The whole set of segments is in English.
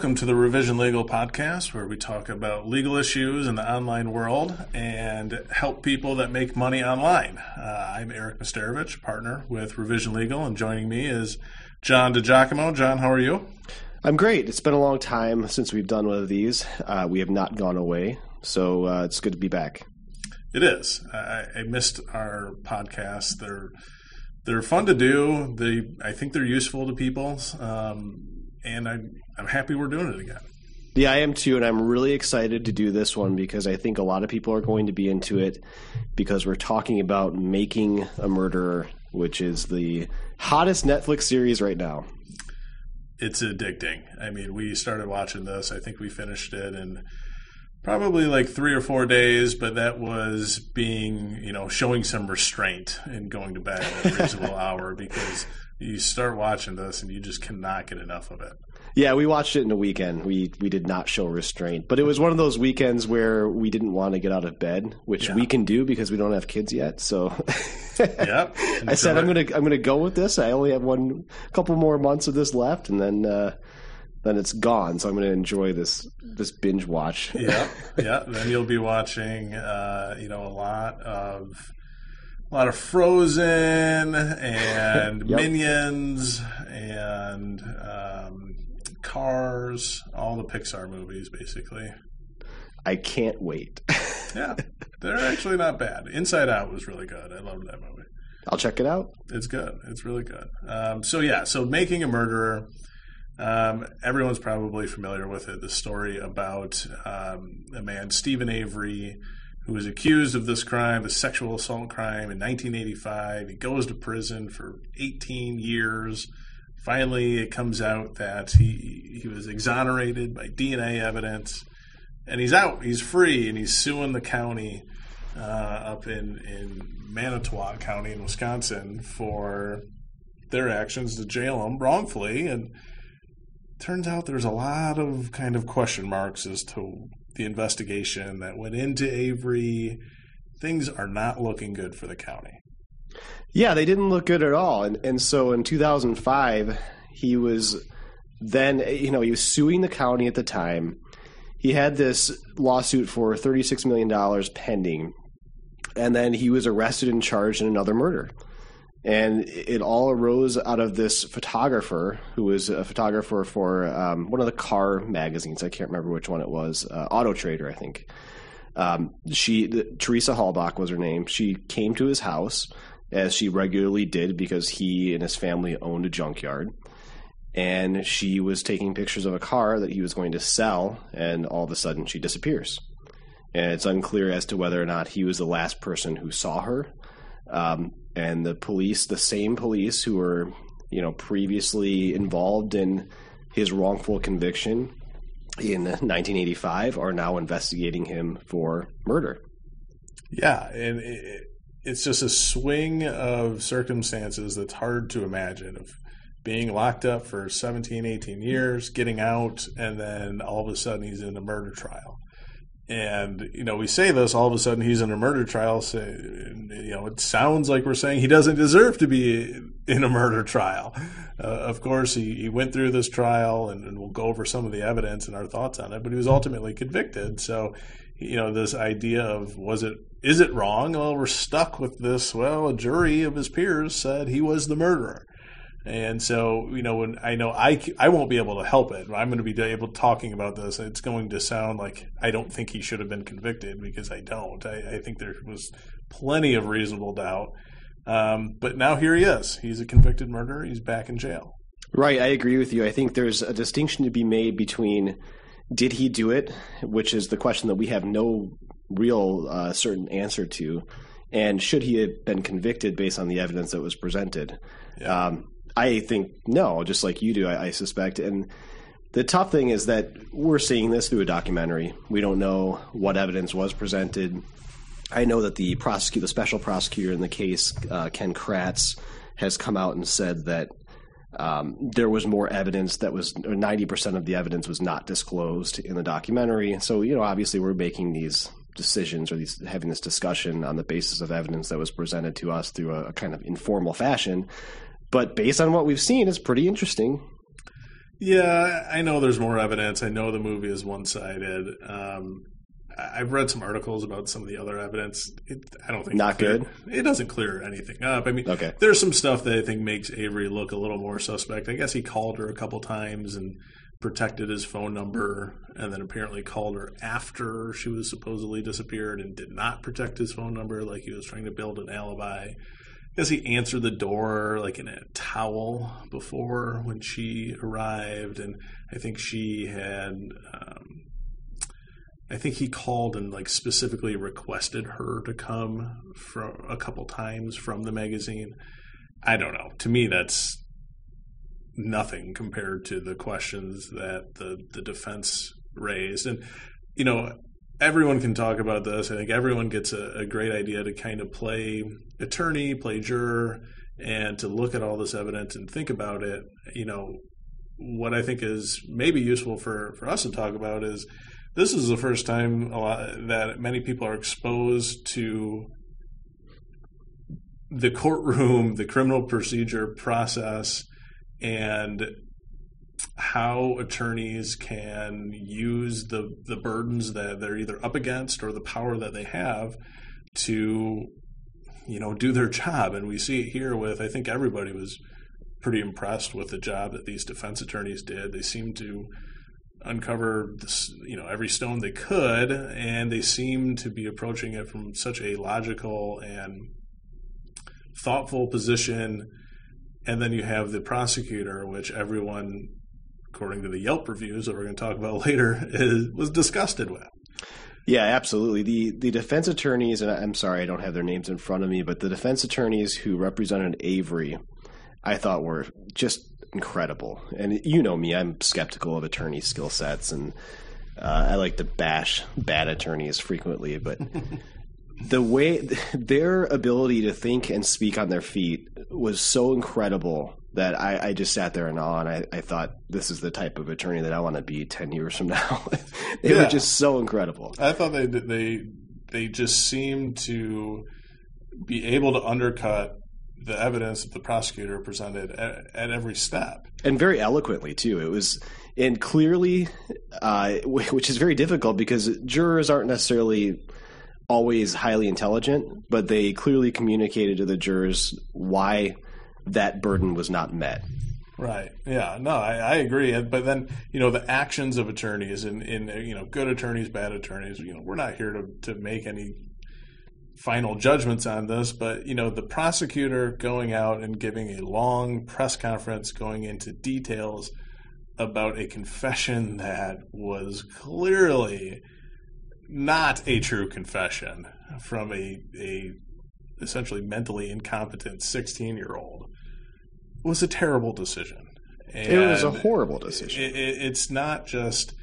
welcome to the Revision Legal Podcast, where we talk about legal issues in the online world and help people that make money online. Uh, I'm Eric Misterovich, partner with Revision Legal, and joining me is John DiGiacomo. John, how are you? I'm great. It's been a long time since we've done one of these. Uh, we have not gone away, so uh, it's good to be back. It is. I, I missed our podcast. They're they're fun to do. They I think they're useful to people, um, and I'm I'm happy we're doing it again. Yeah, I am too, and I'm really excited to do this one because I think a lot of people are going to be into it because we're talking about making a murderer, which is the hottest Netflix series right now. It's addicting. I mean, we started watching this. I think we finished it in probably like three or four days, but that was being, you know, showing some restraint and going to bed at a reasonable hour because you start watching this and you just cannot get enough of it. Yeah, we watched it in a weekend. We we did not show restraint, but it was one of those weekends where we didn't want to get out of bed, which yeah. we can do because we don't have kids yet. So, yeah, I said I'm gonna I'm gonna go with this. I only have one couple more months of this left, and then uh, then it's gone. So I'm going to enjoy this this binge watch. yeah, yeah. Then you'll be watching, uh, you know, a lot of a lot of Frozen and yep. Minions and um, Cars, all the Pixar movies, basically. I can't wait. yeah, they're actually not bad. Inside Out was really good. I loved that movie. I'll check it out. It's good. It's really good. Um, so yeah, so making a murderer um, everyone's probably familiar with it. The story about um, a man, Steven Avery, who was accused of this crime, the sexual assault crime, in 1985. He goes to prison for 18 years. Finally, it comes out that he he was exonerated by DNA evidence, and he's out. He's free, and he's suing the county uh, up in in Manitowoc County in Wisconsin for their actions to jail him wrongfully and turns out there's a lot of kind of question marks as to the investigation that went into Avery. Things are not looking good for the county. Yeah, they didn't look good at all. And and so in 2005, he was then you know, he was suing the county at the time. He had this lawsuit for 36 million dollars pending. And then he was arrested and charged in another murder and it all arose out of this photographer who was a photographer for um, one of the car magazines. I can't remember which one it was. Uh, Auto Trader, I think. Um, she, the, Teresa Halbach was her name. She came to his house as she regularly did because he and his family owned a junkyard. And she was taking pictures of a car that he was going to sell, and all of a sudden she disappears. And it's unclear as to whether or not he was the last person who saw her. Um, and the police, the same police who were, you know, previously involved in his wrongful conviction in 1985, are now investigating him for murder. Yeah, and it's just a swing of circumstances that's hard to imagine of being locked up for 17, 18 years, getting out, and then all of a sudden he's in a murder trial. And you know, we say this all of a sudden he's in a murder trial. So, you know, it sounds like we're saying he doesn't deserve to be in a murder trial. Uh, of course, he, he went through this trial, and, and, we'll go over some of the evidence and our thoughts on it. But he was ultimately convicted. So, you know, this idea of was it is it wrong? Well, we're stuck with this. Well, a jury of his peers said he was the murderer. And so, you know, when I know I, I won't be able to help it, I'm going to be able to talking about this. It's going to sound like I don't think he should have been convicted because I don't. I, I think there was plenty of reasonable doubt. Um, but now here he is. He's a convicted murderer. He's back in jail. Right. I agree with you. I think there's a distinction to be made between did he do it, which is the question that we have no real uh, certain answer to, and should he have been convicted based on the evidence that was presented. Yeah. Um, I think no, just like you do, I, I suspect. And the tough thing is that we're seeing this through a documentary. We don't know what evidence was presented. I know that the prosecutor, the special prosecutor in the case, uh, Ken Kratz, has come out and said that um, there was more evidence that was, 90% of the evidence was not disclosed in the documentary. So, you know, obviously we're making these decisions or these, having this discussion on the basis of evidence that was presented to us through a, a kind of informal fashion. But based on what we've seen, it's pretty interesting. Yeah, I know there's more evidence. I know the movie is one sided. Um, I've read some articles about some of the other evidence. It, I don't think Not good? It doesn't clear anything up. I mean, Okay. there's some stuff that I think makes Avery look a little more suspect. I guess he called her a couple times and protected his phone number, and then apparently called her after she was supposedly disappeared and did not protect his phone number, like he was trying to build an alibi. I guess he answered the door like in a towel before when she arrived, and I think she had. Um, I think he called and like specifically requested her to come from a couple times from the magazine. I don't know. To me, that's nothing compared to the questions that the the defense raised, and you know. Everyone can talk about this. I think everyone gets a, a great idea to kind of play attorney, play juror, and to look at all this evidence and think about it. You know, what I think is maybe useful for, for us to talk about is this is the first time lot, that many people are exposed to the courtroom, the criminal procedure process, and how attorneys can use the the burdens that they're either up against or the power that they have to you know do their job. And we see it here with I think everybody was pretty impressed with the job that these defense attorneys did. They seemed to uncover this, you know every stone they could and they seem to be approaching it from such a logical and thoughtful position and then you have the prosecutor which everyone according to the Yelp reviews that we're going to talk about later is, was disgusted with Yeah, absolutely. The the defense attorneys, and I'm sorry I don't have their names in front of me, but the defense attorneys who represented Avery, I thought were just incredible. And you know me, I'm skeptical of attorney skill sets, and uh, I like to bash bad attorneys frequently. But the way their ability to think and speak on their feet was so incredible that I, I just sat there in awe, and I, I thought this is the type of attorney that I want to be ten years from now. they Yeah. were just so incredible. I thought they they they just seemed to be able to undercut the evidence that the prosecutor presented at, at every step. and very eloquently too. It was and clearly, uh, which is very difficult because jurors aren't necessarily always highly intelligent, but they clearly communicated to the jurors why that burden was not met. Right. Yeah. No, I, I agree. But then, you know, the actions of attorneys and, in you know, good attorneys, bad attorneys, you know, we're not here to, to make any final judgments on this, but, you know, the prosecutor going out and giving a long press conference going into details about a confession that was clearly not a true confession from a, a essentially mentally incompetent 16 year old was a terrible decision. It was a horrible decision. It, it, it's not just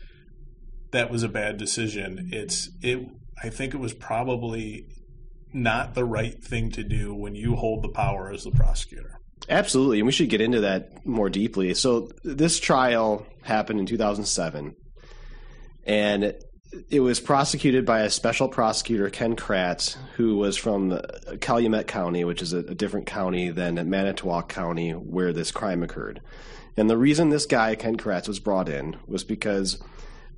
that was a bad decision. It's it. I think it was probably not the right thing to do when you hold the power as the prosecutor. Absolutely, and we should get into that more deeply. So this trial happened in 2007, and it was prosecuted by a special prosecutor, Ken Kratz, who was from Calumet County, which is a, a different county than Manitowoc County, where this crime occurred. And the reason this guy, Ken Kratz, was brought in was because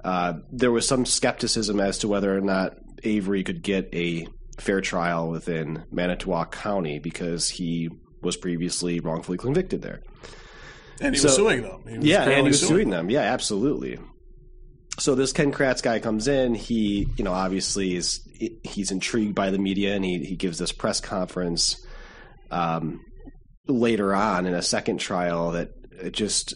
uh, there was some skepticism as to whether or not Avery could get a fair trial within Manitowoc County because he was previously wrongfully convicted there. And he So- was suing them. He was yeah, and he was suing them. Yeah, absolutely. So this Ken Kratz guy comes in. He, you know, obviously is he's intrigued by the media, and he he gives this press conference um, later on in a second trial that it just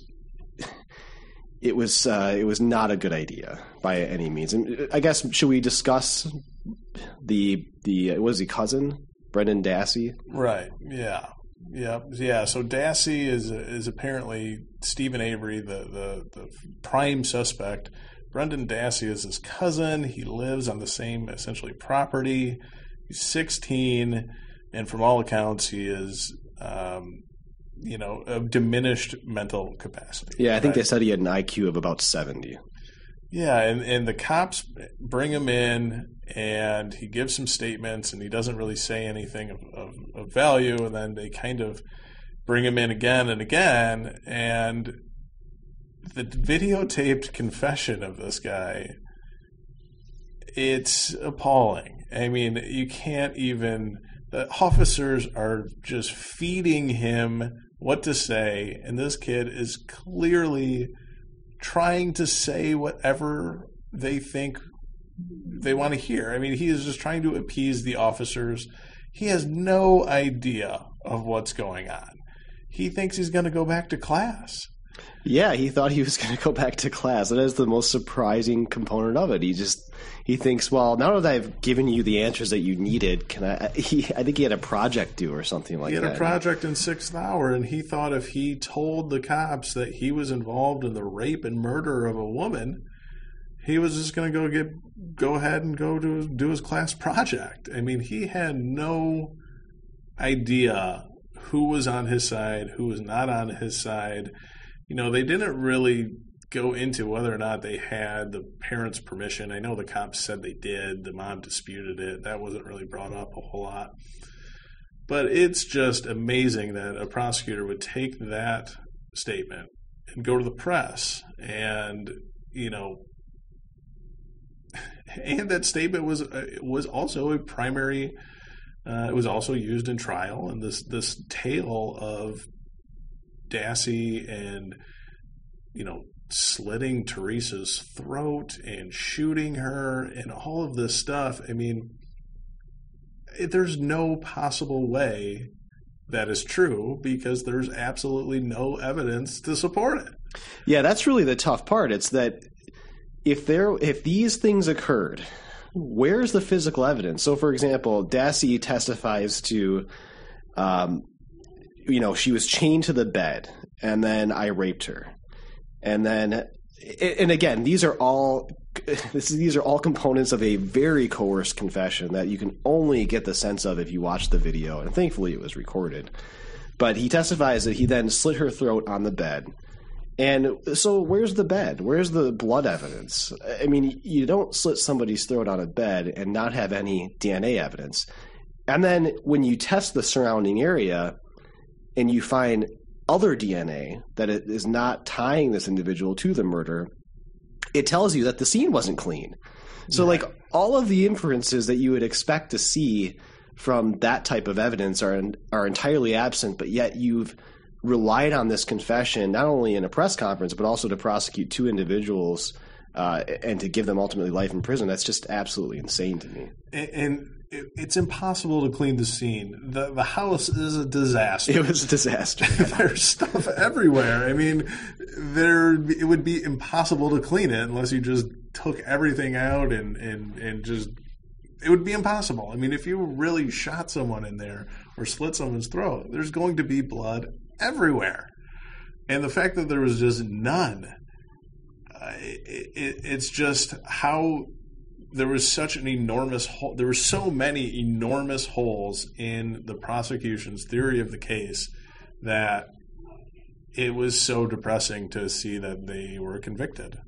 it was uh, it was not a good idea by any means. And I guess should we discuss the the was he cousin Brendan Dassey? Right. Yeah. Yeah. Yeah. So Dassey is is apparently Steven Avery, the, the the prime suspect. Brendan Dassey is his cousin. He lives on the same essentially property. He's 16, and from all accounts, he is, um, you know, of diminished mental capacity. Yeah, I think right? they said he had an IQ of about seventy. Yeah, and, and the cops bring him in, and he gives some statements, and he doesn't really say anything of, of, of value. And then they kind of bring him in again and again, and the videotaped confession of this guy it's appalling i mean you can't even the officers are just feeding him what to say and this kid is clearly trying to say whatever they think they want to hear i mean he is just trying to appease the officers he has no idea of what's going on he thinks he's going to go back to class Yeah, he thought he was going to go back to class. That is the most surprising component of it. He just he thinks, well, now that I've given you the answers that you needed, can I? He, I think he had a project due or something like that. He had that. a project in sixth hour, and he thought if he told the cops that he was involved in the rape and murder of a woman, he was just going to go get go ahead and go to do his class project. I mean, he had no idea who was on his side, who was not on his side. You know, they didn't really go into whether or not they had the parents' permission. I know the cops said they did. The mom disputed it. That wasn't really brought up a whole lot. But it's just amazing that a prosecutor would take that statement and go to the press and, you know, and that statement was uh, was also a primary uh, it was also used in trial and this this tale of Dassey and you know slitting Teresa's throat and shooting her and all of this stuff I mean there's no possible way that is true because there's absolutely no evidence to support it. Yeah, that's really the tough part. It's that if there if these things occurred, where's the physical evidence? So, for example, Dassey testifies to, um, you know, she was chained to the bed, and then I raped her, and then, and again, these are all. This, these are all components of a very coerced confession that you can only get the sense of if you watch the video, and thankfully it was recorded. But he testifies that he then slit her throat on the bed, and so, where's the bed? Where's the blood evidence? I mean, you don't slit somebody's throat on a bed and not have any DNA evidence. And then when you test the surrounding area and you find other DNA that it is not tying this individual to the murder, it tells you that the scene wasn't clean. So, like, all of the inferences that you would expect to see from that type of evidence are are entirely absent, but yet you've relied on this confession not only in a press conference but also to prosecute two individuals uh, and to give them ultimately life in prison. That's just absolutely insane to me. And, and it's impossible to clean the scene. The the house is a disaster. It was a disaster. There's stuff everywhere. I mean, there it would be impossible to clean it unless you just took everything out and and and just it would be impossible. I mean, if you really shot someone in there or slit someone's throat, there's going to be blood everywhere. And the fact that there was just none, uh, it, it, it's just how there was such an enormous hole. There were so many enormous holes in the prosecution's theory of the case that it was so depressing to see that they were convicted.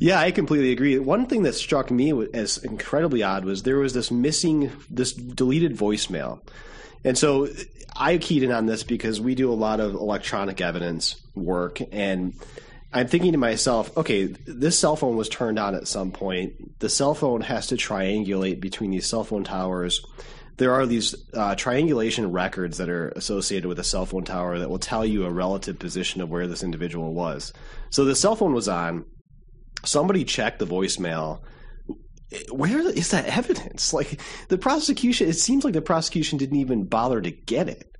Yeah, I completely agree. One thing that struck me as incredibly odd was there was this missing, this deleted voicemail. And so I keyed in on this because we do a lot of electronic evidence work. And I'm thinking to myself, okay, this cell phone was turned on at some point. The cell phone has to triangulate between these cell phone towers. There are these uh, triangulation records that are associated with a cell phone tower that will tell you a relative position of where this individual was. So the cell phone was on. Somebody checked the voicemail where is that evidence? Like the prosecution, it seems like the prosecution didn't even bother to get it.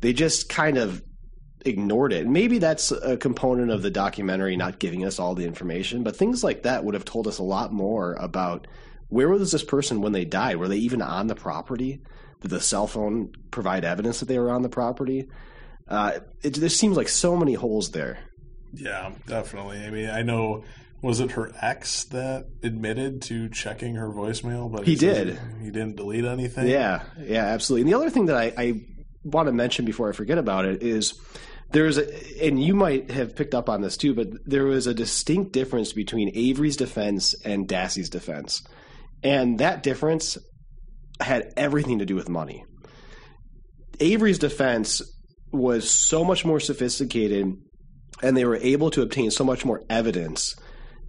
They just kind of ignored it. Maybe that's a component of the documentary not giving us all the information, but things like that would have told us a lot more about where was this person when they died? Were they even on the property? Did the cell phone provide evidence that they were on the property? Uh, it, there seems like so many holes there. Yeah, definitely. I mean, I know was it her ex that admitted to checking her voicemail? But he did. He didn't delete anything. Yeah, yeah, absolutely. And the other thing that I, I want to mention before I forget about it is there's a, and you might have picked up on this too, but there was a distinct difference between Avery's defense and Dassey's defense, and that difference had everything to do with money. Avery's defense was so much more sophisticated and they were able to obtain so much more evidence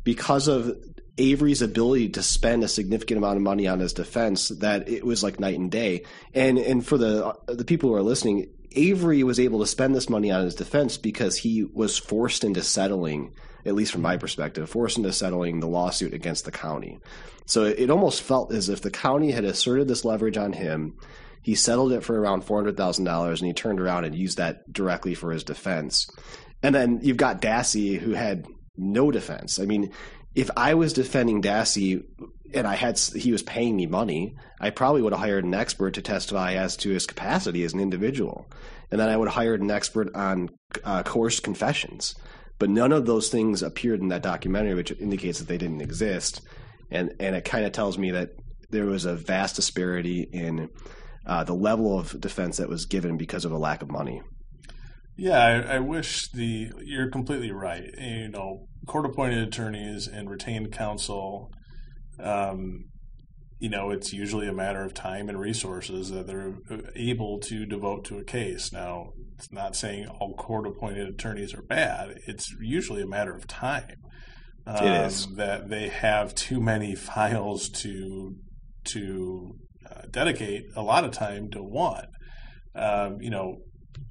because of Avery's ability to spend a significant amount of money on his defense that it was like night and day. And and for the uh, the people who are listening, Avery was able to spend this money on his defense because he was forced into settling, at least from my perspective, forced into settling the lawsuit against the county. So it, it almost felt as if the county had asserted this leverage on him. He settled it for around four hundred thousand dollars, and he turned around and used that directly for his defense. And then you've got Dassey, who had no defense. I mean, if I was defending Dassey and I had he was paying me money, I probably would have hired an expert to testify as to his capacity as an individual, and then I would have hired an expert on uh, coerced confessions. But none of those things appeared in that documentary, which indicates that they didn't exist, and and it kind of tells me that there was a vast disparity in uh, the level of defense that was given because of a lack of money. Yeah, I, I, wish the you're completely right. You know, court-appointed attorneys and retained counsel. Um, you know, it's usually a matter of time and resources that they're able to devote to a case. Now, it's not saying all court-appointed attorneys are bad. It's usually a matter of time. Um, it is that they have too many files to to uh, dedicate a lot of time to one. Um, you know,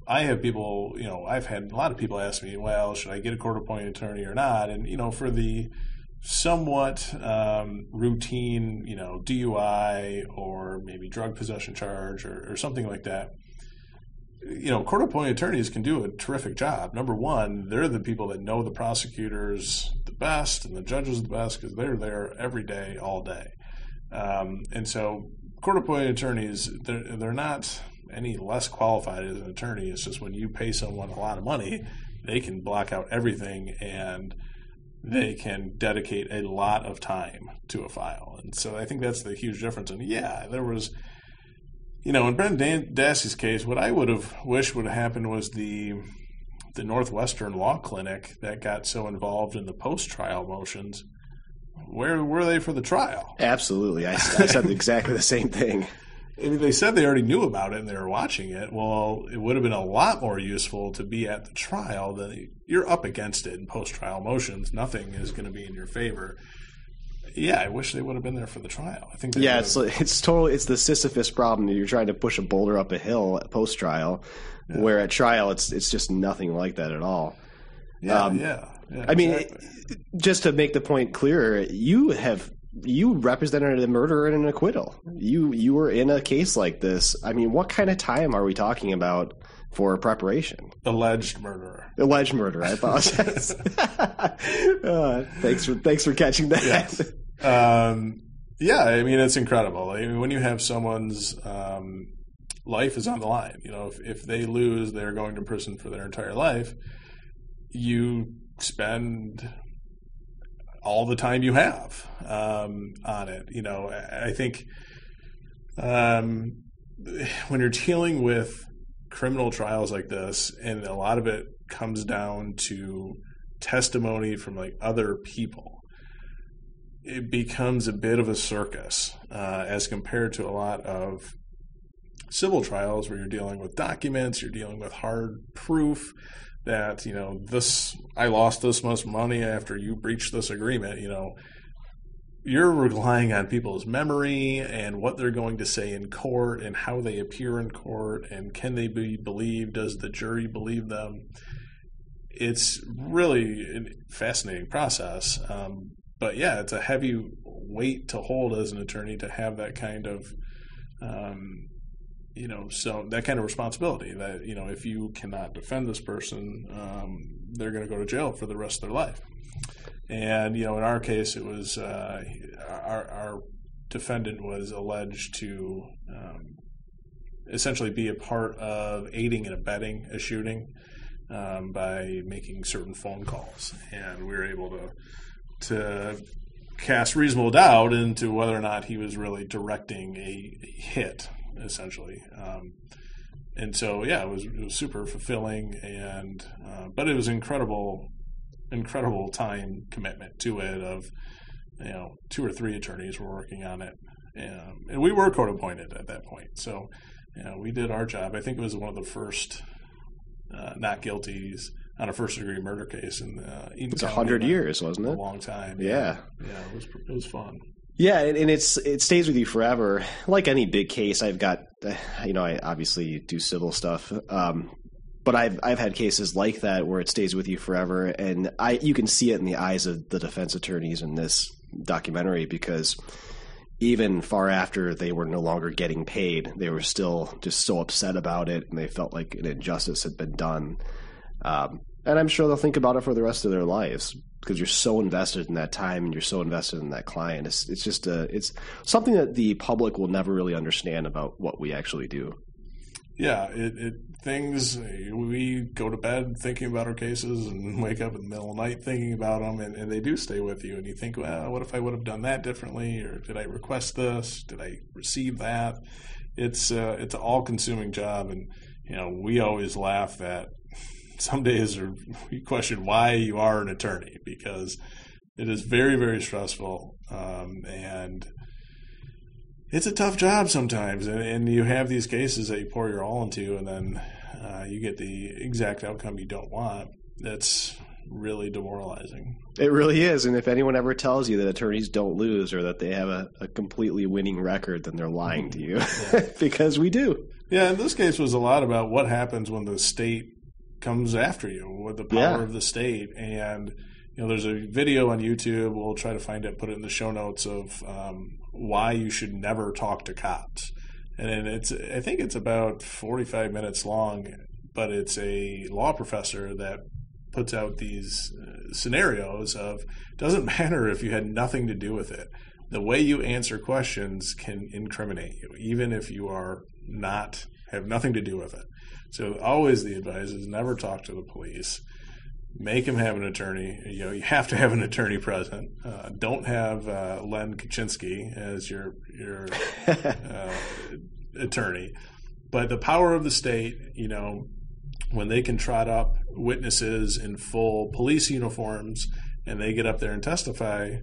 I have people, you know, I've had a lot of people ask me, well, should I get a court appointed attorney or not? And, you know, for the somewhat um, routine, you know, DUI or maybe drug possession charge or, or something like that, you know, court appointed attorneys can do a terrific job. Number one, they're the people that know the prosecutors the best and the judges the best because they're there every day, all day. Um, and so, court appointed attorneys, they're, they're not any less qualified as an attorney. It's just when you pay someone a lot of money, they can block out everything and they can dedicate a lot of time to a file. And so I think that's the huge difference. And yeah, there was, you know, in Brent Dassey's case, what I would have wished would have happened was the the Northwestern Law Clinic that got so involved in the post trial motions. Where were they for the trial? Absolutely, I, I said exactly the same thing. I mean, they said they already knew about it and they were watching it. Well, it would have been a lot more useful to be at the trial than you're up against it in post trial motions. Nothing is going to be in your favor. Yeah, I wish they would have been there for the trial. I think. Yeah, it's it's totally it's the Sisyphus problem. You're trying to push a boulder up a hill at post trial, yeah. where at trial it's it's just nothing like that at all. Yeah, um, yeah, yeah. I mean, just to make the point clearer, you have you represented a murder and an acquittal. You you were in a case like this. I mean, what kind of time are we talking about for preparation? Alleged murderer. Alleged murder. I apologize. uh, thanks for thanks for catching that. Yes. Um, yeah, I mean it's incredible. I mean, when you have someone's um, life is on the line, you know, if, if they lose, they're going to prison for their entire life. You spend all the time you have um, on it. You know, I think um, when you're dealing with criminal trials like this, and a lot of it comes down to testimony from like other people, it becomes a bit of a circus uh, as compared to a lot of civil trials where you're dealing with documents, you're dealing with hard proof, that you know this I lost this much money after you breached this agreement. You know, you're relying on people's memory and what they're going to say in court and how they appear in court and can they be believed? Does the jury believe them? It's really a fascinating process. Um, but yeah, it's a heavy weight to hold as an attorney to have that kind of um, you know, so that kind of responsibility that, you know, if you cannot defend this person, um, they're going to go to jail for the rest of their life. And, you know, in our case, it was uh, our, our, defendant was alleged to um, essentially be a part of aiding and abetting a shooting um, by making certain phone calls. And we were able to, to cast reasonable doubt into whether or not he was really directing a hit essentially. Um, and so, yeah, it was, it was super fulfilling, and uh, but it was incredible, incredible time commitment to it. Of you know, two or three attorneys were working on it, and, and we were court appointed at that point. So, you know, we did our job. I think it was one of the first uh, not guilties on a first degree murder case in uh, It's a hundred years, wasn't it? a long time. Yeah. yeah, it was it was fun. Yeah, and, it's it stays with you forever. Like any big case, I've got, you know, I obviously do civil stuff, um, but I've I've had cases like that where it stays with you forever, and I you can see it in the eyes of the defense attorneys in this documentary because even far after they were no longer getting paid, they were still just so upset about it, and they felt like an injustice had been done. Um, and I'm sure they'll think about it for the rest of their lives because you're so invested in that time and you're so invested in that client. It's it's just a it's something that the public will never really understand about what we actually do. Yeah, it, it things we go to bed thinking about our cases and wake up in the middle of the night thinking about them, and, and they do stay with you. And you think, well, what if I would have done that differently, or did I request this? Did I receive that? It's uh, it's an all consuming job, and you know we always laugh that some days are, we question why you are an attorney because it is very very stressful um, and it's a tough job sometimes and, and, you have these cases that you pour your all into and then uh, you get the exact outcome you don't want. That's really demoralizing. It really is and if anyone ever tells you that attorneys don't lose or that they have a, a completely winning record then they're lying to you. Yeah. because we do. Yeah and this case was a lot about what happens when the state comes after you with the power yeah. of the state. And you know, there's a video on YouTube. We'll try to find it, put it in the show notes of um, why you should never talk to cops. And it's I think it's about 45 minutes long, but it's a law professor that puts out these uh, scenarios of doesn't matter if you had nothing to do with it. The way you answer questions can incriminate you, even if you are not have nothing to do with it. So always the advice is never talk to the police. Make him have an attorney. You know, you have to have an attorney present. Uh, don't have uh, Len Kachinsky as your your uh, attorney. But the power of the state, you know, when they can trot up witnesses in full police uniforms and they get up there and testify,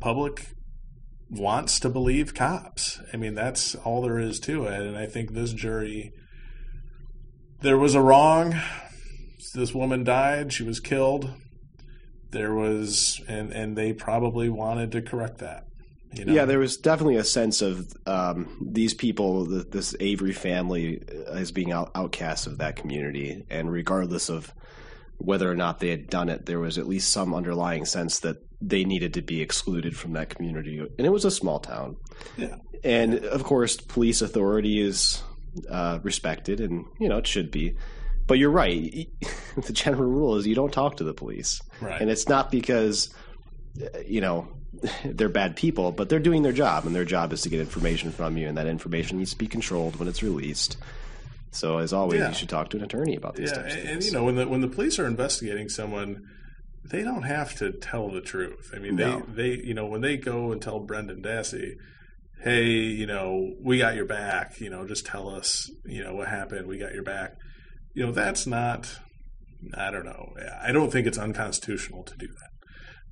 public wants to believe cops. I mean, that's all there is to it. And I think this jury there was a wrong. This woman died. She was killed. There was, and and they probably wanted to correct that. You know? Yeah, there was definitely a sense of um, these people, this Avery family, uh, as being out, outcasts of that community, and regardless of whether or not they had done it, there was at least some underlying sense that they needed to be excluded from that community. And it was a small town. Yeah. And of course, police authority is uh, respected, and you know it should be. But you're right. the general rule is you don't talk to the police, right. and it's not because you know they're bad people, but they're doing their job, and their job is to get information from you, and that information needs to be controlled when it's released. So, as always, yeah. you should talk to an attorney about these yeah, types of things. And you know, when the when the police are investigating someone, they don't have to tell the truth. I mean, no. they they you know when they go and tell Brendan Dassey, hey, you know, we got your back, you know, just tell us, you know, what happened, we got your back. You know, that's not, I don't know, I don't think it's unconstitutional to do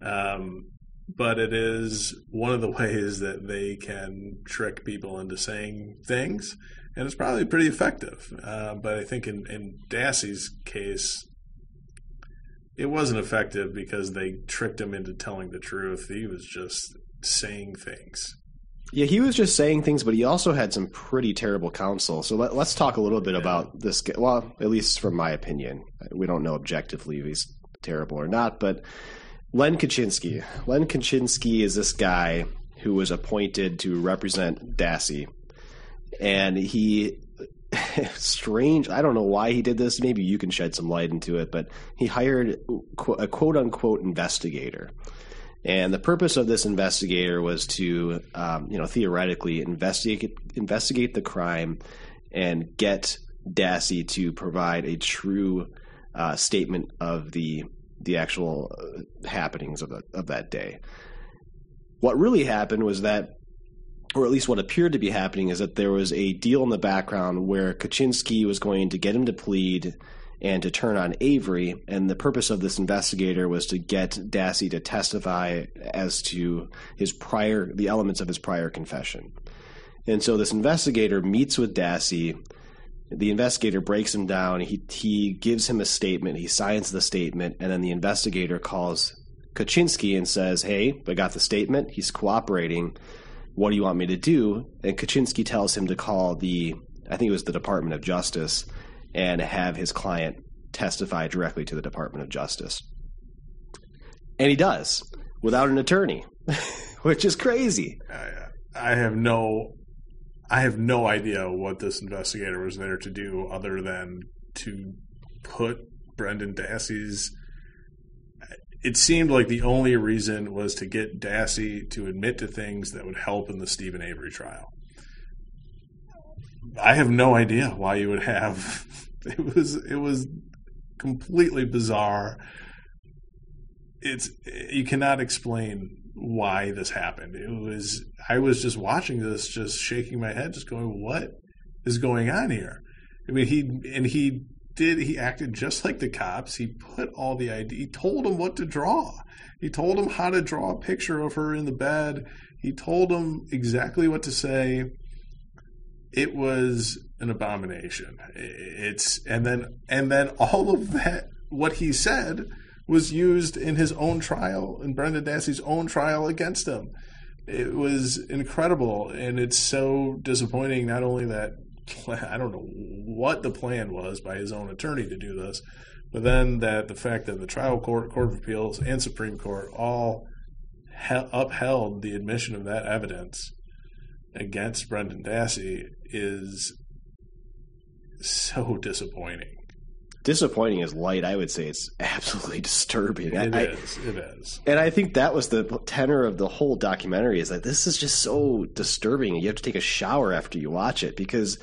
that. Um, but it is one of the ways that they can trick people into saying things, and it's probably pretty effective. Uh, but I think in, in Dassey's case, it wasn't effective because they tricked him into telling the truth. He was just saying things. Yeah, he was just saying things, but he also had some pretty terrible counsel. So let, us talk a little bit yeah. about this. Well, at least from my opinion, we don't know objectively if he's terrible or not. But Len Kachinsky, Len Kachinsky is this guy who was appointed to represent Dassey, and he strange. I don't know why he did this. Maybe you can shed some light into it. But he hired a quote unquote investigator and the purpose of this investigator was to, um, you know, theoretically investigate investigate the crime and get Dassey to provide a true uh, statement of the the actual uh, happenings of, the, of that day. What really happened was that, or at least what appeared to be happening, is that there was a deal in the background where Kachinsky was going to get him to plead and to turn on Avery. And the purpose of this investigator was to get Dassey to testify as to his prior, the elements of his prior confession. And so this investigator meets with Dassey The investigator breaks him down. He he gives him a statement. He signs the statement, and then the investigator calls Kachinsky and says, "Hey, I got the statement. He's cooperating. What do you want me to do?" And Kachinsky tells him to call the I think it was the Department of Justice and have his client testify directly to the Department of Justice. And he does without an attorney, which is crazy. I, uh, I have no, I have no idea what this investigator was there to do other than to put Brendan Dassey's. It seemed like the only reason was to get Dassey to admit to things that would help in the Steven Avery trial. I have no idea why you would have. It was it was completely bizarre. It's you cannot explain why this happened. It was I was just watching this, just shaking my head, just going, "What is going on here?" I mean, he and he did. He acted just like the cops. He put all the ID. He told him what to draw. He told him how to draw a picture of her in the bed. He told him exactly what to say it was an abomination. It's and then and then all of that what he said was used in his own trial in Brendan Dassey's own trial against him. It was incredible and it's so disappointing not only that I don't know what the plan was by his own attorney to do this, but then that the fact that the trial court, court of appeals, and Supreme Court all upheld the admission of that evidence against Brendan Dassey is so disappointing. Disappointing is light. I would say it's absolutely disturbing. It I, is. It is. And I think that was the tenor of the whole documentary is that this is just so disturbing. You have to take a shower after you watch it because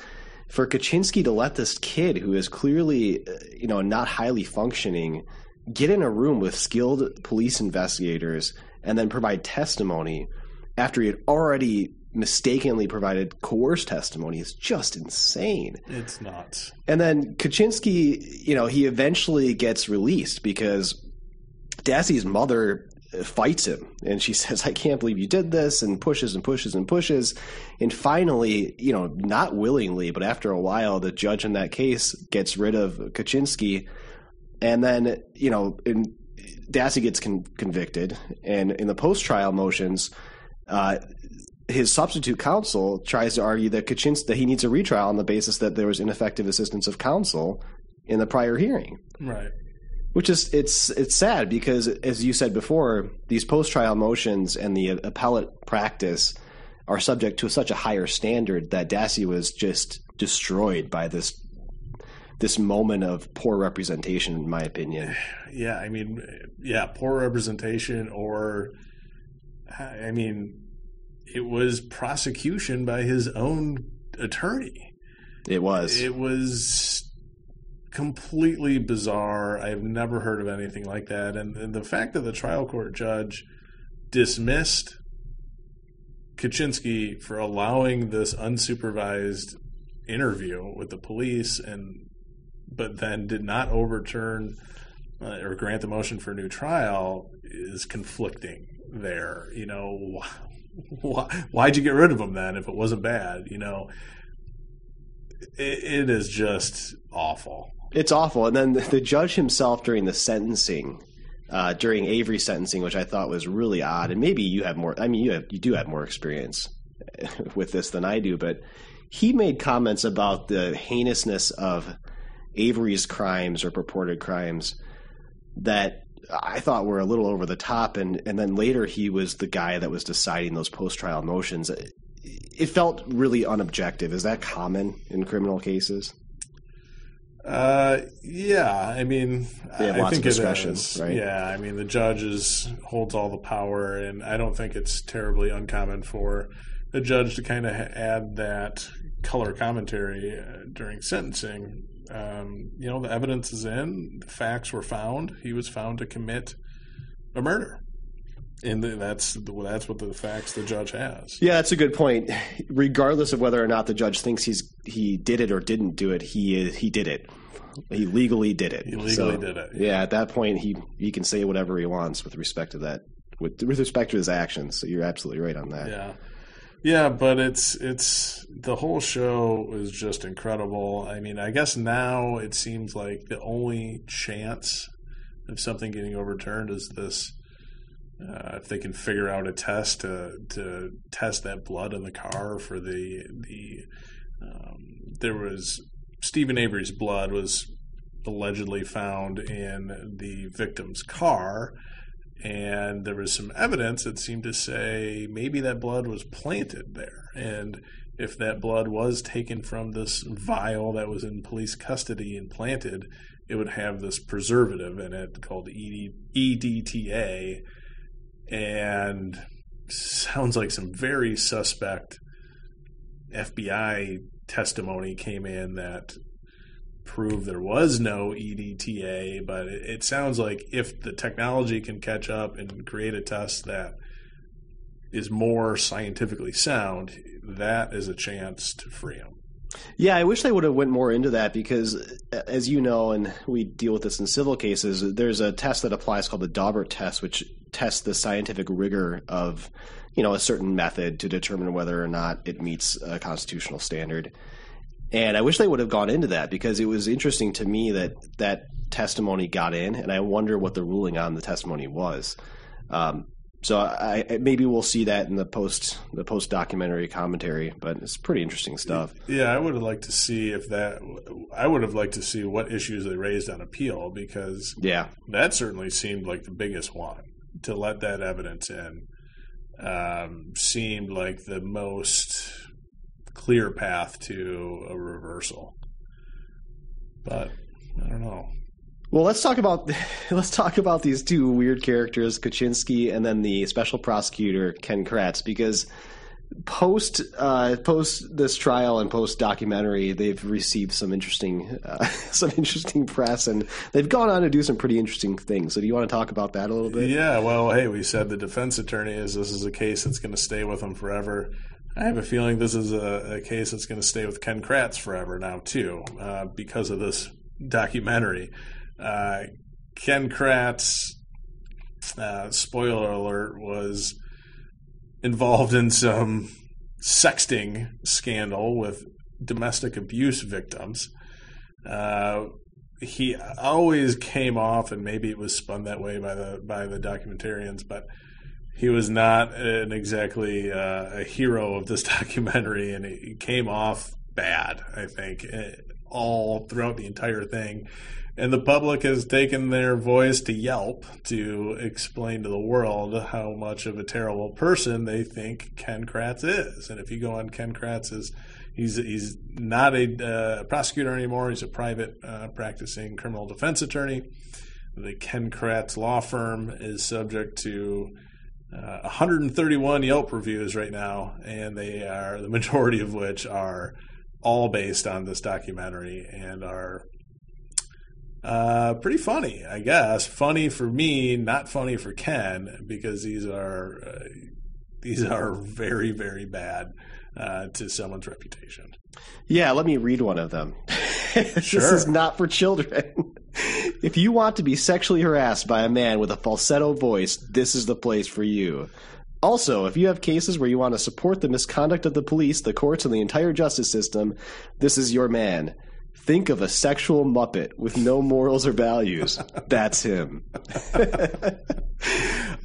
for Kachinsky to let this kid who is clearly, uh, you know, not highly functioning get in a room with skilled police investigators and then provide testimony after he had already mistakenly provided coerced testimony is just insane. It's nuts. And then Kachinsky, you know, he eventually gets released because Dassey's mother fights him and she says, I can't believe you did this and pushes and pushes and pushes. And finally, you know, not willingly, but after a while, the judge in that case gets rid of Kachinsky. And then, you know, in, Dassey gets con- convicted. And in the post trial motions, uh, his substitute counsel tries to argue that Kachinsky that he needs a retrial on the basis that there was ineffective assistance of counsel in the prior hearing. Right. Which is it's it's sad because as you said before, these post trial motions and the appellate practice are subject to such a higher standard that Dassey was just destroyed by this this moment of poor representation, in my opinion. Yeah, I mean, yeah, poor representation, or I mean, it was prosecution by his own attorney. It was. It was completely bizarre. I've never heard of anything like that. And, and the fact that the trial court judge dismissed Kachinsky for allowing this unsupervised interview with the police and but then did not overturn uh, or grant the motion for a new trial is conflicting there you know why, why'd you get rid of him then if it wasn't bad? You know, it, it is just awful. It's awful. And then the judge himself during the sentencing, uh, during Avery's sentencing, which I thought was really odd, and maybe you have more. I mean, you have you do have more experience with this than I do, but he made comments about the heinousness of Avery's crimes or purported crimes that I thought were a little over the top, and and then later he was the guy that was deciding those post trial motions. It felt really unobjective. Is that common in criminal cases? Uh, yeah. I mean, They have I lots think of discretion, right? Yeah. I mean, the judge is, holds all the power, and I don't think it's terribly uncommon for the judge to kind of add that color commentary uh, during sentencing um, you know, the evidence is in, the facts were found. He was found to commit a murder. And that's that's what the facts the judge has. Yeah, that's a good point. Regardless of whether or not the judge thinks he's he did it or didn't do it, he he did it. He legally did it. He legally So, did it. Yeah, at that point, he he can say whatever he wants with respect to that, with with respect to his actions. So you're absolutely right on that. Yeah. Yeah, but it's it's the whole show is just incredible. I mean, I guess now it seems like the only chance of something getting overturned is this. Uh, if they can figure out a test to to test that blood in the car for the the um, there was Steven Avery's blood was allegedly found in the victim's car and there was some evidence that seemed to say maybe that blood was planted there. And if that blood was taken from this vial that was in police custody and planted it would have this preservative in it called ED, EDTA and sounds like some very suspect FBI testimony came in that prove there was no EDTA, but it, it, sounds like if the technology can catch up and create a test that is more scientifically sound, that is a chance to free them. Yeah, I wish they would have went more into that because, as you know, and we deal with this in civil cases. There's a test that applies called the Daubert test, which tests the scientific rigor of, you know, a certain method to determine whether or not it meets a constitutional standard. And I wish they would have gone into that because it was interesting to me that that testimony got in, and I wonder what the ruling on the testimony was. Um, so I, I, maybe we'll see that in the post the post documentary commentary, but it's pretty interesting stuff. Yeah, I would have liked to see if that. I would have liked to see what issues they raised on appeal because yeah, that certainly seemed like the biggest one to let that evidence in. Um, seemed like the most clear path to a reversal. But I don't know. Well, let's talk about let's talk about these two weird characters, Kachinsky and then the special prosecutor Ken Kratz, because post uh, post this trial and post documentary, they've received some interesting uh, some interesting press, and they've gone on to do some pretty interesting things. So, do you want to talk about that a little bit? Yeah. Well, hey, we said the defense attorney is this is a case that's going to stay with them forever. I have a feeling this is a, a case that's going to stay with Ken Kratz forever now too, uh, because of this documentary. Uh, Ken Kratz, uh, spoiler alert, was involved in some sexting scandal with domestic abuse victims. Uh, he always came off, and maybe it was spun that way by the by the documentarians, but he was not an exactly uh, a hero of this documentary, and he came off bad. I think eh, all throughout the entire thing, and the public has taken their voice to Yelp to explain to the world how much of a terrible person they think Ken Kratz is. And if you go on Ken Kratz's He's he's not a uh, prosecutor anymore. He's a private uh, practicing criminal defense attorney. The Ken Kratz law firm is subject to uh, 131 Yelp reviews right now, and they are the majority of which are all based on this documentary and are uh, pretty funny, I guess. Funny for me, not funny for Ken, because these are uh, these are very very bad uh, to someone's reputation. Yeah, let me read one of them. this is not for children. if you want to be sexually harassed by a man with a falsetto voice, this is the place for you. Also, if you have cases where you want to support the misconduct of the police, the courts, and the entire justice system, this is your man. Think of a sexual muppet with no morals or values. That's him.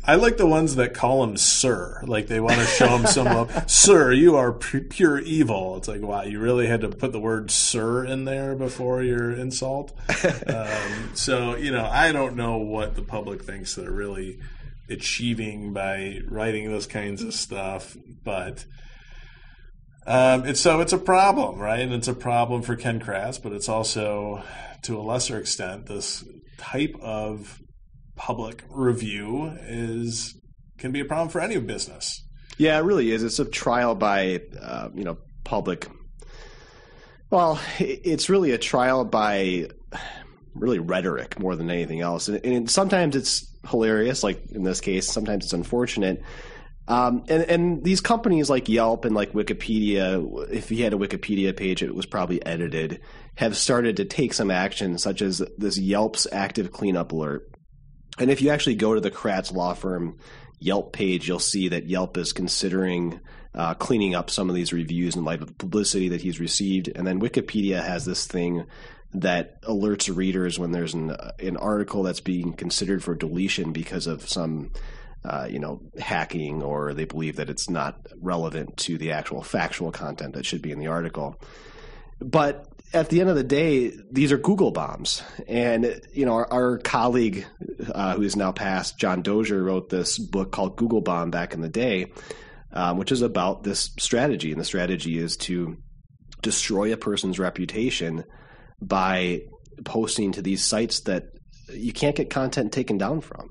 I like the ones that call him sir. Like they want to show him some love. Sir, you are pure evil. It's like, wow, you really had to put the word sir in there before your insult. Um, so, you know, I don't know what the public thinks they're really achieving by writing those kinds of stuff, but um, it's so it's a problem, right? And it's a problem for Ken Kratz, but it's also to a lesser extent this type of public review is can be a problem for any business. Yeah, it really is. It's a trial by uh, you know public. Well, it's really a trial by really rhetoric more than anything else, and, and sometimes it's hilarious, like in this case. Sometimes it's unfortunate. Um, and, and these companies like Yelp and like Wikipedia, if you had a Wikipedia page, it was probably edited, have started to take some action, such as this Yelp's active cleanup alert. And if you actually go to the Kratz law firm Yelp page, you'll see that Yelp is considering uh, cleaning up some of these reviews in light of the publicity that he's received. And then Wikipedia has this thing that alerts readers when there's an, an article that's being considered for deletion because of some uh, you know, hacking or they believe that it's not relevant to the actual factual content that should be in the article. But at the end of the day, these are Google bombs. And, you know, our, our colleague uh, who is now passed, John Dozier, wrote this book called Google Bomb back in the day, um, which is about this strategy. And the strategy is to destroy a person's reputation by posting to these sites that you can't get content taken down from.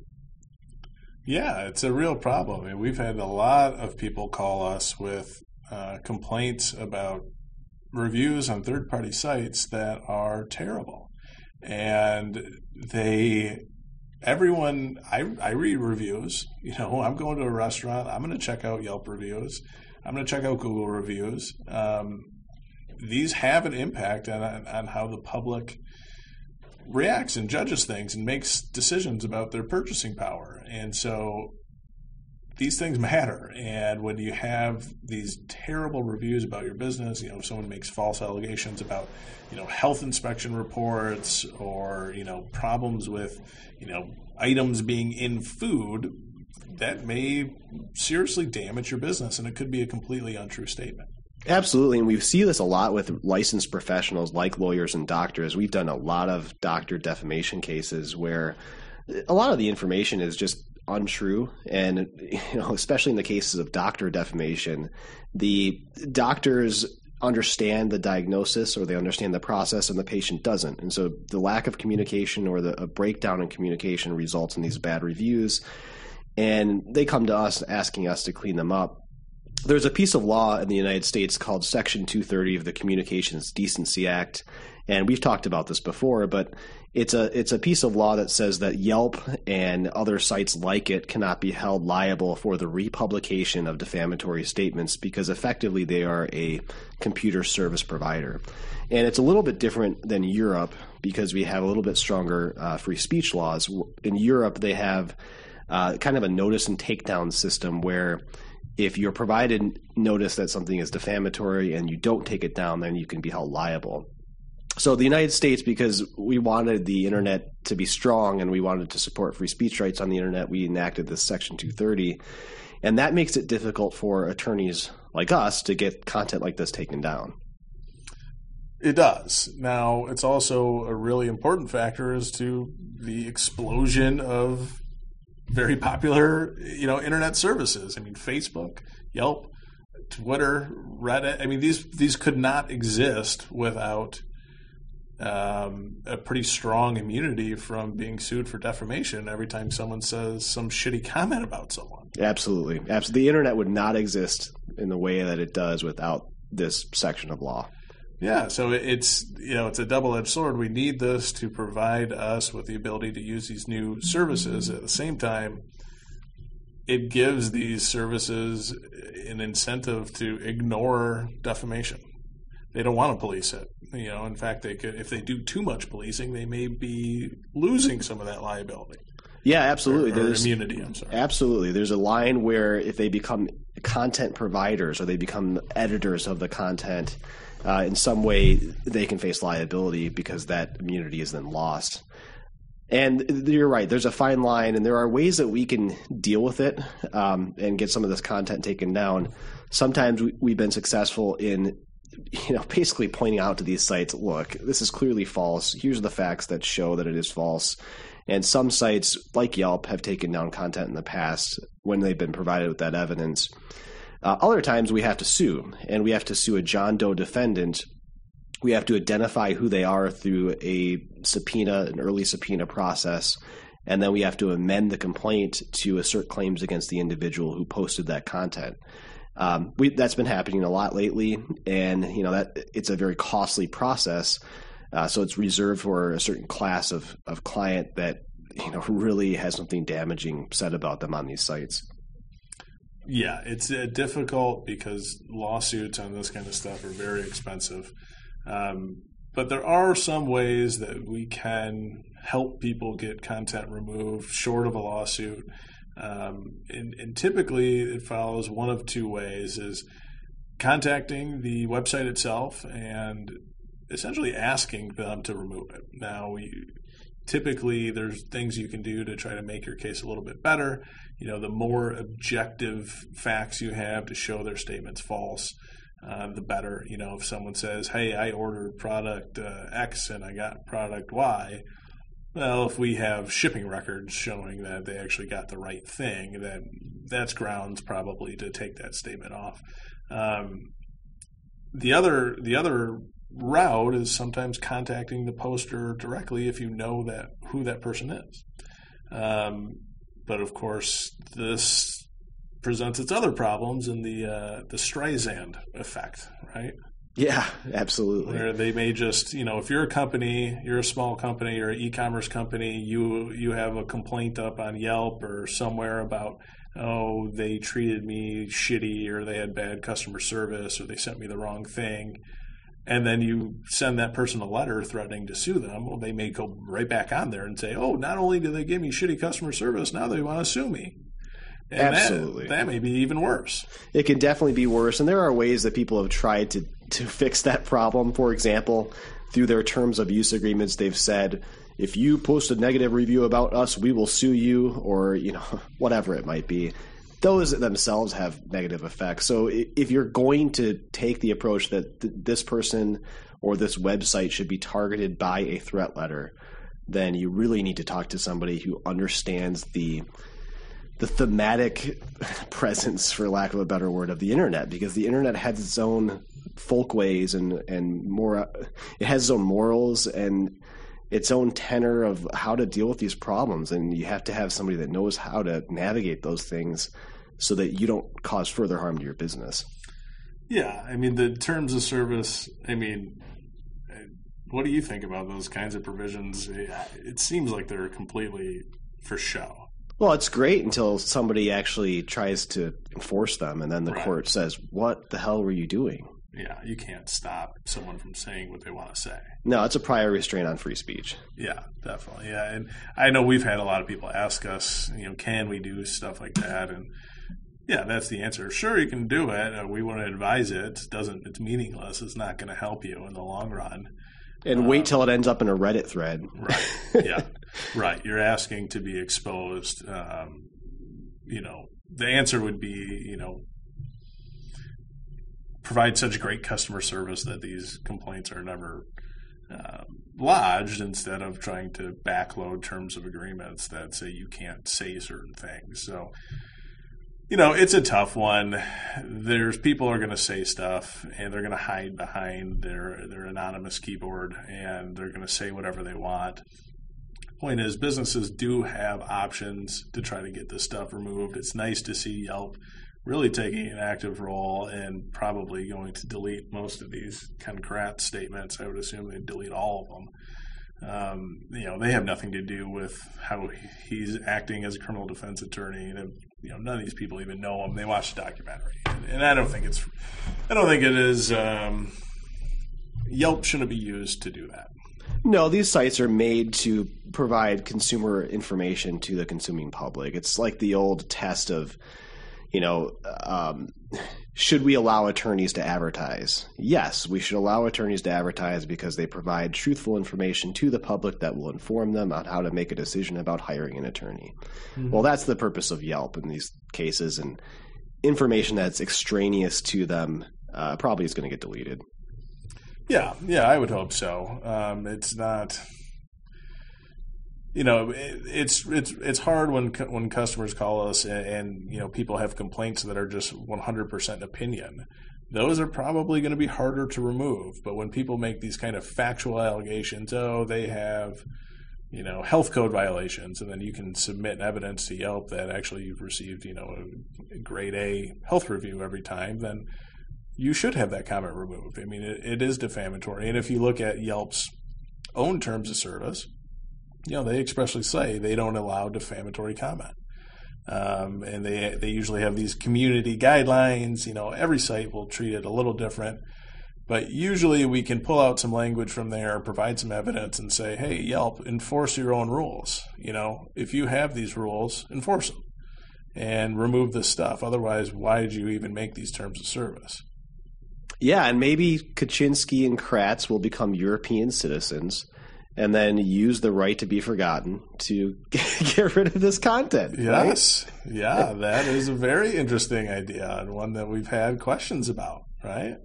Yeah, it's a real problem. I mean, we've had a lot of people call us with uh, complaints about reviews on third party sites that are terrible. And they, everyone, I, I read reviews. You know, I'm going to a restaurant, I'm going to check out Yelp reviews, I'm going to check out Google reviews. Um, these have an impact on, on how the public reacts and judges things and makes decisions about their purchasing power. And so these things matter. And when you have these terrible reviews about your business, you know, if someone makes false allegations about, you know, health inspection reports or, you know, problems with, you know, items being in food, that may seriously damage your business and it could be a completely untrue statement. Absolutely, and we see this a lot with licensed professionals like lawyers and doctors. We've done a lot of doctor defamation cases where a lot of the information is just untrue, and you know, especially in the cases of doctor defamation, the doctors understand the diagnosis or they understand the process and the patient doesn't. And so the lack of communication or the breakdown in communication results in these bad reviews. And they come to us asking us to clean them up there's a piece of law in the United States called Section 230 of the Communications Decency Act, and we've talked about this before, but it's a it's a piece of law that says that Yelp and other sites like it cannot be held liable for the republication of defamatory statements because effectively they are a computer service provider. And it's a little bit different than Europe because we have a little bit stronger uh, free speech laws. In Europe, they have uh, kind of a notice and takedown system where if you're provided notice that something is defamatory and you don't take it down, then you can be held liable. So the United States, because we wanted the internet to be strong and we wanted to support free speech rights on the internet, we enacted this Section 230. And that makes it difficult for attorneys like us to get content like this taken down. It does. Now, it's also a really important factor as to the explosion of very popular, you know, internet services. I mean, Facebook, Yelp, Twitter, Reddit. I mean, these these could not exist without um, a pretty strong immunity from being sued for defamation every time someone says some shitty comment about someone. Absolutely, absolutely. The internet would not exist in the way that it does without this section of law. Yeah, so it's you know it's a double edged sword. We need this to provide us with the ability to use these new services. At the same time, it gives these services an incentive to ignore defamation. They don't want to police it. You know, in fact, they could if they do too much policing, they may be losing some of that liability. Yeah, absolutely. Or, or There's immunity. I'm sorry. Absolutely. There's a line where if they become content providers or they become editors of the content uh, in some way they can face liability because that immunity is then lost. And you're right. There's a fine line, and there are ways that we can deal with it um, and get some of this content taken down. Sometimes we, have been successful in, you know, basically pointing out to these sites, look, this is clearly false. Here's the facts that show that it is false. And some sites, like Yelp, have taken down content in the past when they've been provided with that evidence. Uh, other times we have to sue, and we have to sue a John Doe defendant. We have to identify who they are through a subpoena, an early subpoena process, and then we have to amend the complaint to assert claims against the individual who posted that content. Um, we, that's been happening a lot lately, and you know that it's a very costly process. Uh, so it's reserved for a certain class of, of client that you know really has something damaging said about them on these sites. Yeah, it's uh, difficult because lawsuits on this kind of stuff are very expensive. Um, but there are some ways that we can help people get content removed short of a lawsuit. Um, and, and typically, it follows one of two ways: is contacting the website itself and essentially asking them to remove it. Now, we, typically there's things you can do to try to make your case a little bit better. You know, the more objective facts you have to show their statement's false, uh, the better. You know, if someone says, "Hey, I ordered product uh, X and I got product Y," well, if we have shipping records showing that they actually got the right thing, then that's grounds probably to take that statement off. Um, the other the other route is sometimes contacting the poster directly if you know that who that person is. Um, but of course, this presents its other problems in the uh, the Streisand effect, right? Yeah, absolutely. Where they may just, you know, if you're a company, you're a small company, you're an e-commerce company, you you have a complaint up on Yelp or somewhere about oh they treated me shitty or they had bad customer service or they sent me the wrong thing and then you send that person a letter threatening to sue them, well, they may go right back on there and say, "Oh, not only do they give me shitty customer service, now they want to sue me." And Absolutely, that, that may be even worse. It can definitely be worse, and there are ways that people have tried to to fix that problem. For example, through their terms of use agreements, they've said if you post a negative review about us, we will sue you, or you know whatever it might be those themselves have negative effects. So if you're going to take the approach that th- this person or this website should be targeted by a threat letter, then you really need to talk to somebody who understands the the thematic presence, for lack of a better word, of the internet, because the internet has its own folkways and and more, it has its own morals and its own tenor of how to deal with these problems, and you have to have somebody that knows how to navigate those things so that you don't cause further harm to your business. Yeah, I mean the terms of service. I mean, what do you think about those kinds of provisions? It seems like they're completely for show. Well, it's great until somebody actually tries to enforce them, and then the right. court says, "What the hell were you doing?" Yeah, you can't stop someone from saying what they want to say. No, it's a prior restraint on free speech. Yeah, definitely. Yeah, and I know we've had a lot of people ask us, you know, can we do stuff like that? And yeah, that's the answer. Sure, you can do it. Uh, we want to advise it. it. Doesn't it's meaningless. It's not going to help you in the long run. And um, wait till it ends up in a Reddit thread. Right. Yeah. right. You're asking to be exposed. Um, you know, the answer would be, you know, provide such great customer service that these complaints are never um, lodged instead of trying to backload terms of agreements that say you can't say certain things. So you know, it's a tough one. There's people are going to say stuff and they're going to hide behind their their anonymous keyboard and they're going to say whatever they want. Point is, businesses do have options to try to get this stuff removed. It's nice to see Yelp really taking an active role and probably going to delete most of these crap statements. I would assume they'd delete all of them. Um, you know, they have nothing to do with how he's acting as a criminal defense attorney. And you know, none of these people even know him. They watch the documentary, and, and I don't think it's, I don't think it is. Um, Yelp shouldn't be used to do that. No, these sites are made to provide consumer information to the consuming public. It's like the old test of, you know, um, should we allow attorneys to advertise? Yes, we should allow attorneys to advertise because they provide truthful information to the public that will inform them on how to make a decision about hiring an attorney. Mm-hmm. Well, that's the purpose of Yelp in these cases, and information that's extraneous to them uh, probably is going to get deleted. Yeah, yeah, I would hope so. Um, it's not you know, it, it's it's it's hard when when customers call us and, and, you know people have complaints that are just 100% opinion. Those are probably going to be harder to remove. But when people make these kind of factual allegations, oh, they have you know health code violations, and then you can submit evidence to Yelp that actually you've received you know a grade A health review every time, then you should have that comment removed. I mean, it, it is defamatory, and if you look at Yelp's own terms of service you know, they expressly say they don't allow defamatory comment. Um, and they they usually have these community guidelines. You know, every site will treat it a little different, but usually we can pull out some language from there, provide some evidence, and say, "Hey, Yelp, enforce your own rules." You know, if you have these rules, enforce them. and remove this stuff. Otherwise, why did you even make these terms of service? Yeah, and maybe Kachinsky and Kratz will become European citizens and then use the right to be forgotten to get rid of this content. Yes. Right? Yeah, that is a very interesting idea and one that we've had questions about, right?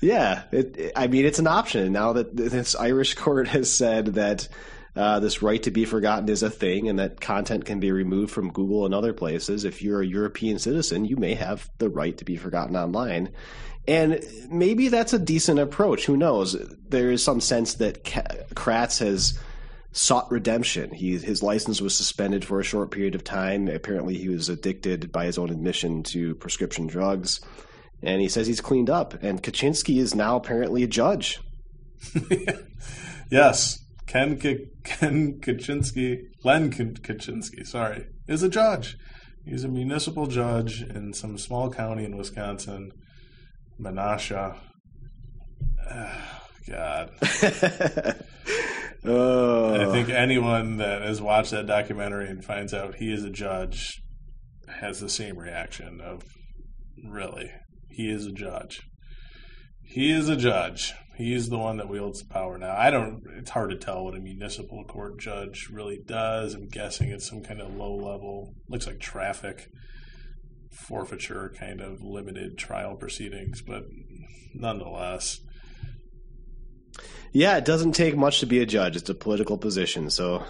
Yeah, it, it, I mean, it's an option. Now that this Irish court has said that uh, this right to be forgotten is a thing and that content can be removed from Google and other places, if you're a European citizen, you may have the right to be forgotten online. And maybe that's a decent approach. Who knows? There is some sense that Kratz has sought redemption. He, his license was suspended for a short period of time. Apparently, he was addicted by his own admission to prescription drugs. And he says he's cleaned up. And Kachinsky is now apparently a judge. yes. Ken, K- Ken Kachinsky, Len Kachinsky, sorry, is a judge. He's a municipal judge in some small county in Wisconsin Menasha. Oh, God. oh. I think anyone that has watched that documentary and finds out he is a judge has the same reaction of really, he is a judge. He is a judge. He is the one that wields the power now. I don't. It's hard to tell what a municipal court judge really does. I'm guessing it's some kind of low level. Looks like traffic forfeiture kind of limited trial proceedings, but nonetheless. Yeah, it doesn't take much to be a judge. It's a political position. So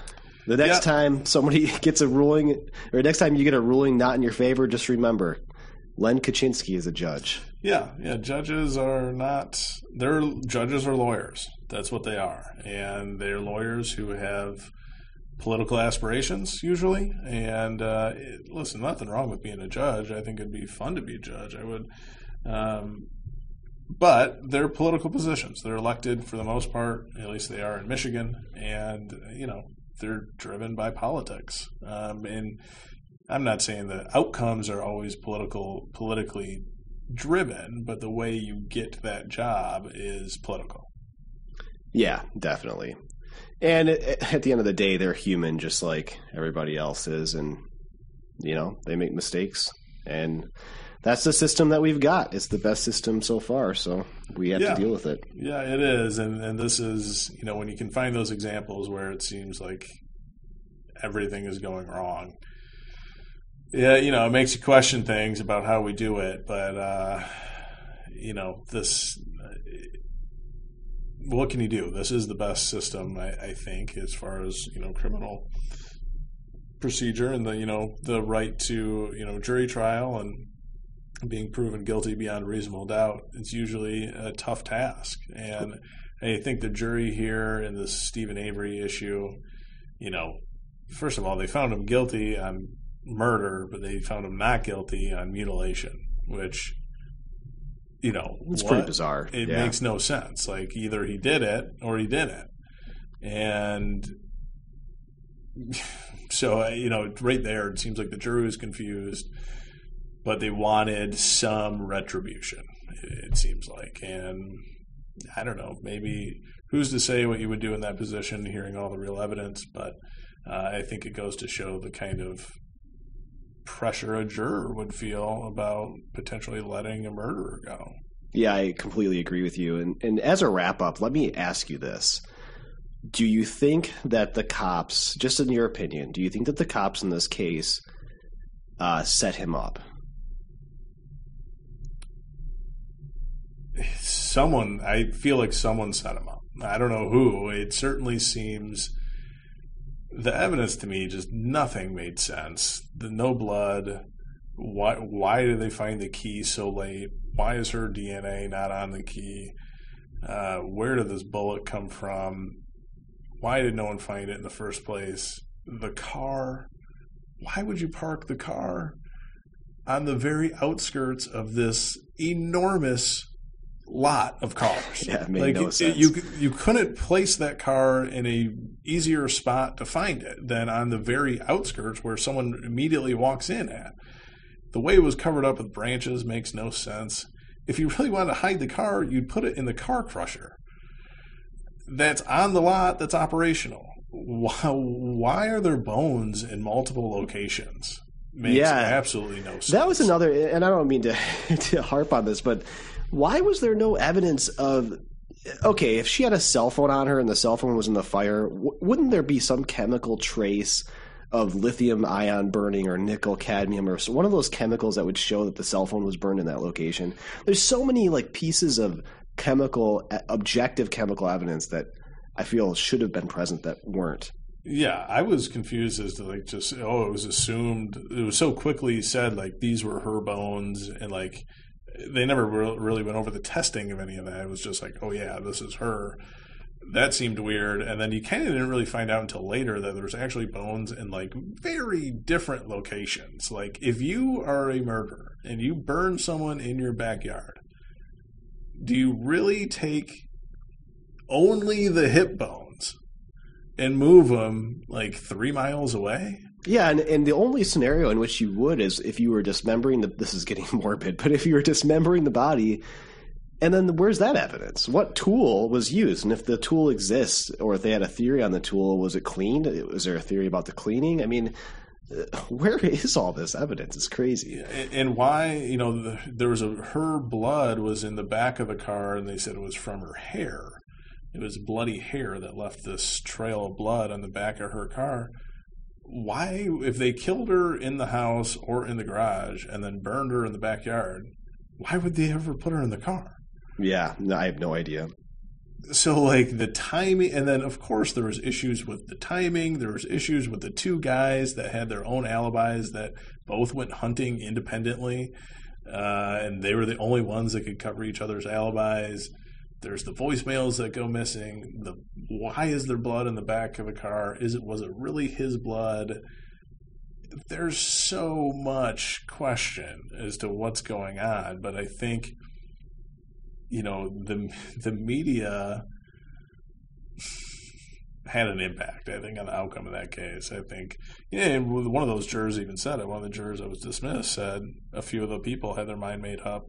the next time somebody gets a ruling, or next time you get a ruling not in your favor, just remember Len Kachinsky is a judge. Yeah, yeah. Judges are not. They're judges are lawyers. That's what they are, and they're lawyers who have political aspirations usually. And uh, it, listen, nothing wrong with being a judge. I think it'd be fun to be a judge. I would. Um, but they're political positions. They're elected for the most part, at least they are in Michigan, and you know they're driven by politics. Um, and I'm not saying that outcomes are always political, politically driven, but the way you get that job is political. Yeah, definitely. And at the end of the day, they're human just like everybody else is. And, you know, they make mistakes. And that's the system that we've got. It's the best system so far. So we have yeah. to deal with it. Yeah, it is. And, and this is, you know, when you can find those examples where it seems like everything is going wrong. Yeah, you know, it makes you question things about how we do it, but uh, you know, this what can you do? This is the best system, I, I, think, as far as you know, criminal procedure and the you know the right to you know jury trial and being proven guilty beyond reasonable doubt. It's usually a tough task, and I think the jury here in this Steven Avery issue, you know, first of all, they found him guilty on murder, but they found him not guilty on mutilation, which you know, it's what? pretty bizarre. It yeah. makes no sense. Like either he did it or he didn't, and so you know, right there, it seems like the jury was confused, but they wanted some retribution. It seems like, and I don't know, maybe who's to say what you would do in that position, hearing all the real evidence, but. Uh, I think it goes to show the kind of pressure a juror would feel about potentially letting a murderer go. Yeah, I completely agree with you. And, and as a wrap up, let me ask you this. Do you think that the cops, just in your opinion, do you think that the cops in this case uh, set him up? Someone, I feel like someone set him up. I don't know who. It certainly seems the evidence to me just nothing made sense. The no blood. Why? Why did they find the key so late? Why is her DNA not on the key? Uh, where did this bullet come from? Why did no one find it in the first place? The car. Why would you park the car on the very outskirts of this enormous lot of cars. yeah, like no it, you you couldn't place that car in a easier spot to find it than on the very outskirts where someone immediately walks in at. The way it was covered up with branches makes no sense. If you really wanted to hide the car, you'd put it in the car crusher. That's on the lot. That's operational. Why, why are there bones in multiple locations? makes Yeah. absolutely no sense. That was another, and I don't mean to, to harp on this, but why was there no evidence of? Okay, if she had a cell phone on her and the cell phone was in the fire, w- wouldn't there be some chemical trace of lithium ion burning or nickel cadmium or one of those chemicals that would show that the cell phone was burned in that location? There's so many like pieces of chemical, objective chemical evidence that I feel should have been present that weren't. Yeah, I was confused as to like just oh, it was assumed it was so quickly said like these were her bones and like they never re- really went over the testing of any of that. It was just like oh yeah, this is her. That seemed weird, and then you kind of didn't really find out until later that there's actually bones in like very different locations. Like if you are a murderer and you burn someone in your backyard, do you really take only the hip bones and move them like three miles away? Yeah, and, and the only scenario in which you would is if you were dismembering the. This is getting morbid, but if you were dismembering the body, and then where's that evidence? What tool was used? And if the tool exists, or if they had a theory on the tool, was it cleaned? Was there a theory about the cleaning? I mean, where is all this evidence? It's crazy. And, and why? You know, there was a her blood was in the back of the car, and they said it was from her hair. It was bloody hair that left this trail of blood on the back of her car. Why, if they killed her in the house or in the garage and then burned her in the backyard, why would they ever put her in the car? Yeah, no, I have no idea. so like the timing and then of course there was issues with the timing there was issues with the two guys that had their own alibis that both went hunting independently uh, and they were the only ones that could cover each other's alibis there's the voicemails that go missing. The why is there blood in the back of a car? Is it was it really his blood? There's so much question as to what's going on but i think you know the the media had an impact i think on the outcome of that case. I think yeah one of those jurors even said it. One of the jurors that was dismissed said a few of the people had their mind made up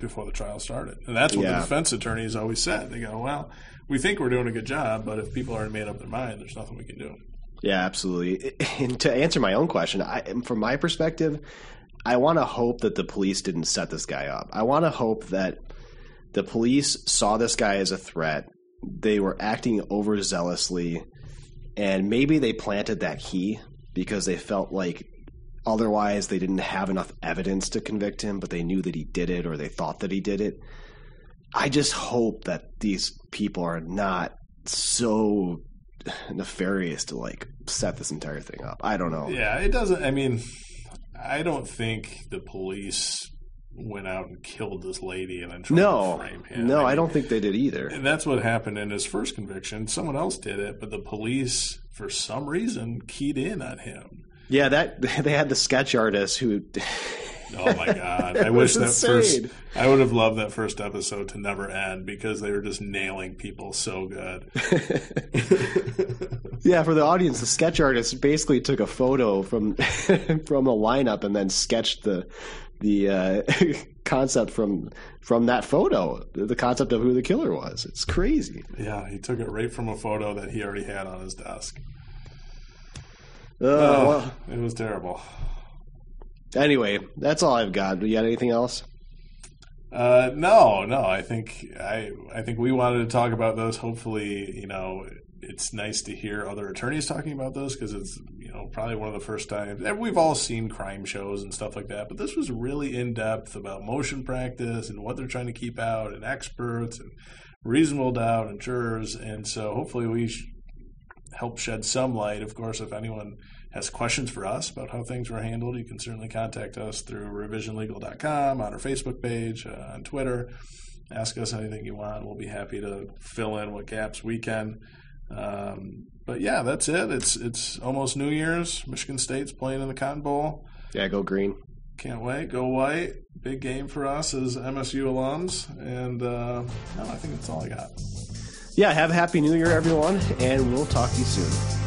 before the trial started and that's what Yeah. the defense attorneys always said they go well we think we're doing a good job but if people already made up their mind there's nothing we can do Yeah, absolutely. And to answer my own question, I, from my perspective, I want to hope that the police didn't set this guy up. I want to hope that the police saw this guy as a threat. They were acting overzealously, and maybe they planted that key because they felt like otherwise they didn't have enough evidence to convict him, but they knew that he did it or they thought that he did it. I just hope that these people are not so nefarious to like set this entire thing up. I don't know. Yeah, it doesn't. I mean, I don't think the police went out and killed this lady and then tried No, to frame him. no, I mean, don't think they did either. And that's what happened in his first conviction. Someone else did it, but the police, for some reason, keyed in on him. Yeah, that they had the sketch artist who. Oh my god! I wish that insane. first. I would have loved that first episode to never end because they were just nailing people so good. yeah, for the audience, the sketch artist basically took a photo from from a lineup and then sketched the the uh, concept from from that photo, the concept of who the killer was. It's crazy. yeah, he took it right from a photo that he already had on his desk. Uh, Oh, well, it was terrible. anyway, that's all I've got. Do you got anything else? Uh, no, no. I think I I think we wanted to talk about those. Hopefully, you know, it's nice to hear other attorneys talking about those because it's you know probably one of the first times. And we've all seen crime shows and stuff like that, but this was really in depth about motion practice and what they're trying to keep out, and experts and reasonable doubt and jurors. And so, hopefully, we help shed some light. Of course, if anyone has questions for us about how things were handled, you can certainly contact us through revisionlegal.com, on our Facebook page, uh, on Twitter. Ask us anything you want. We'll be happy to fill in what gaps we can. Um, but yeah, that's it. It's it's almost New Year's. Michigan State's playing in the Cotton Bowl. Yeah, go green. Can't wait. Go white. Big game for us as MSU alums. And uh, no, I think that's all I got. Yeah, have a happy new year, everyone, and we'll talk to you soon.